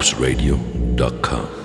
loopsradio.com.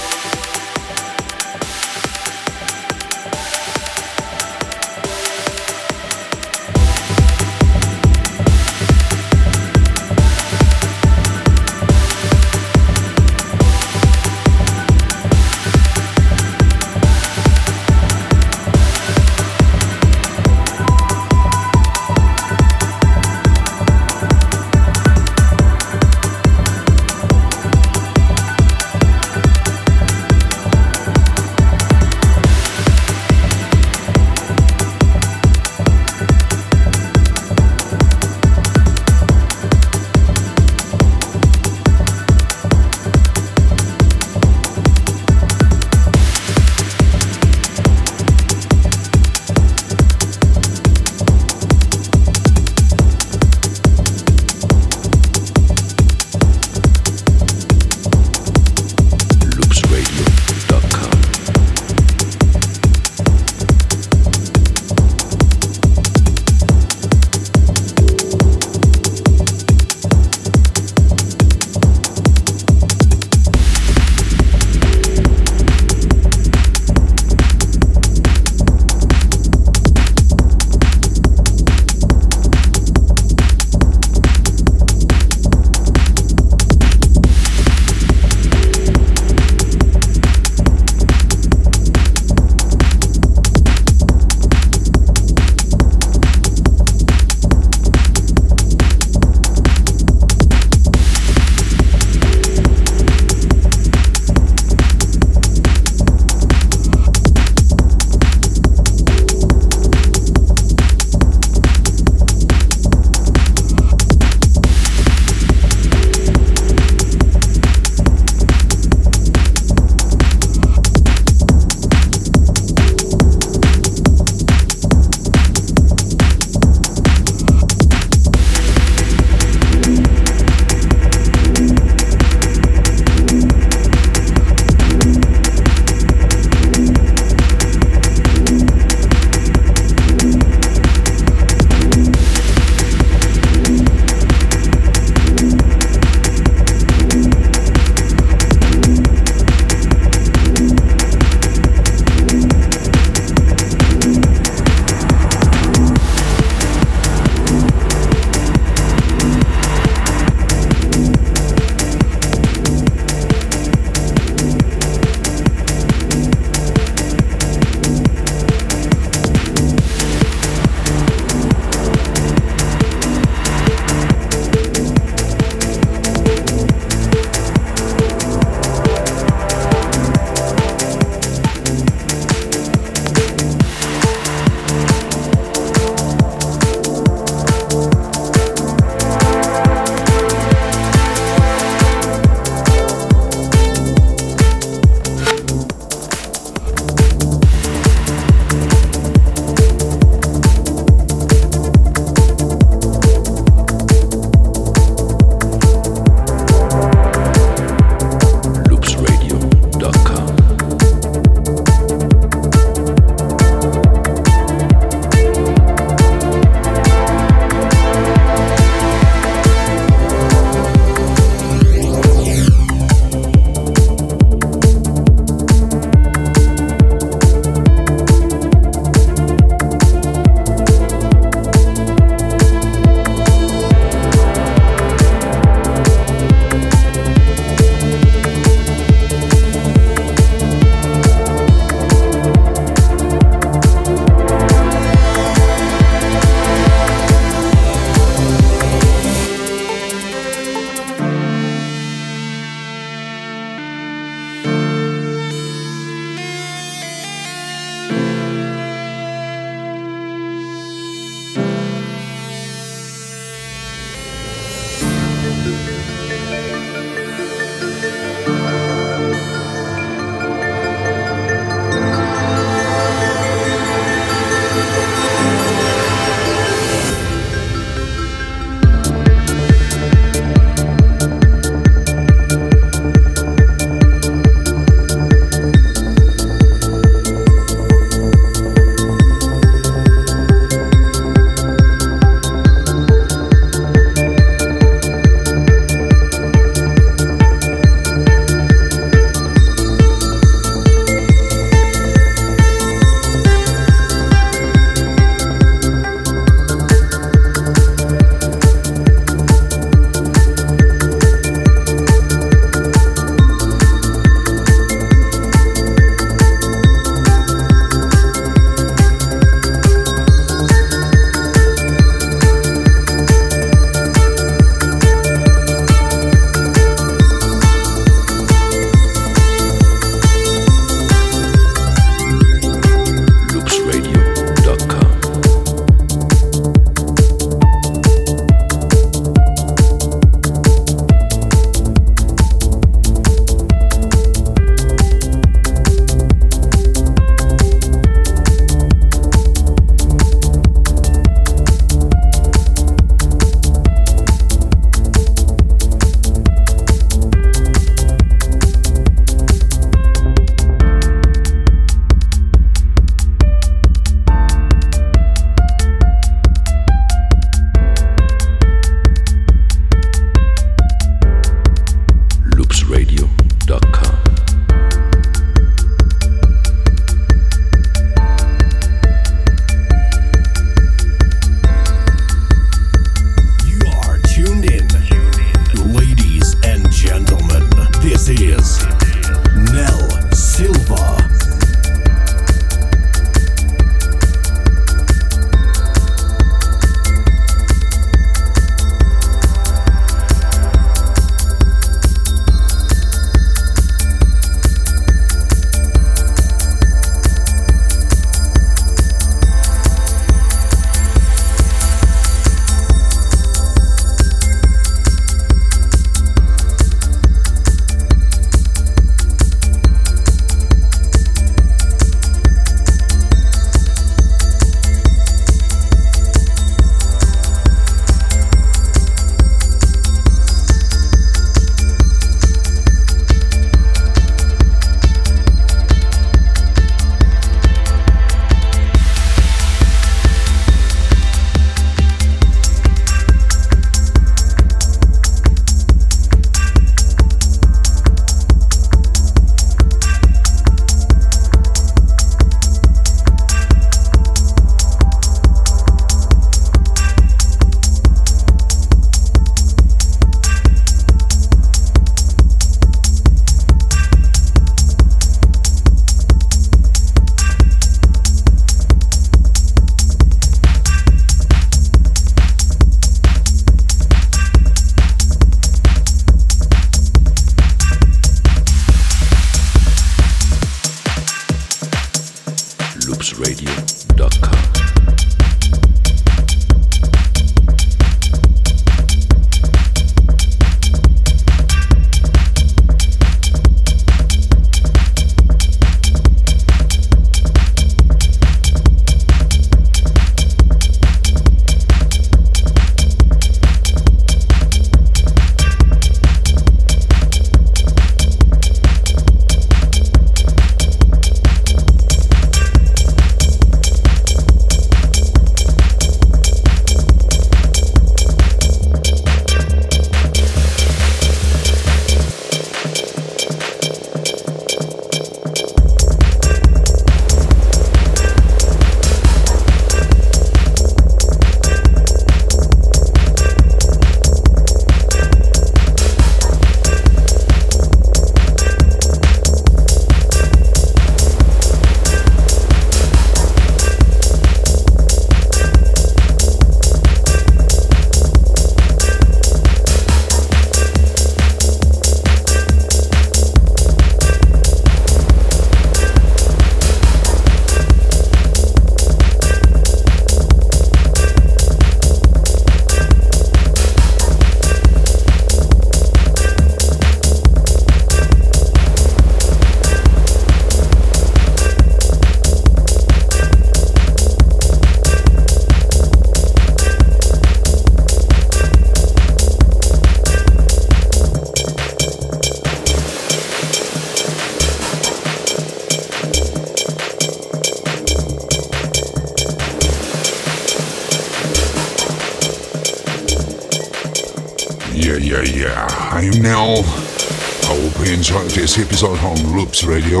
this episode on Loops Radio.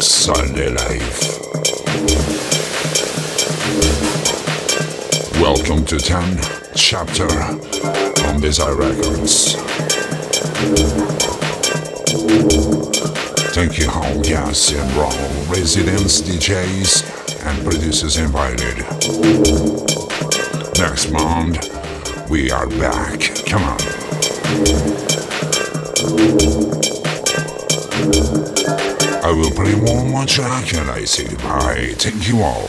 Sunday Life. Welcome to 10 chapter on Desire Records. Thank you all guests and raw residents, DJs, and producers invited. Next month, we are back. Come on. I will play one more track and I say goodbye. Thank you all.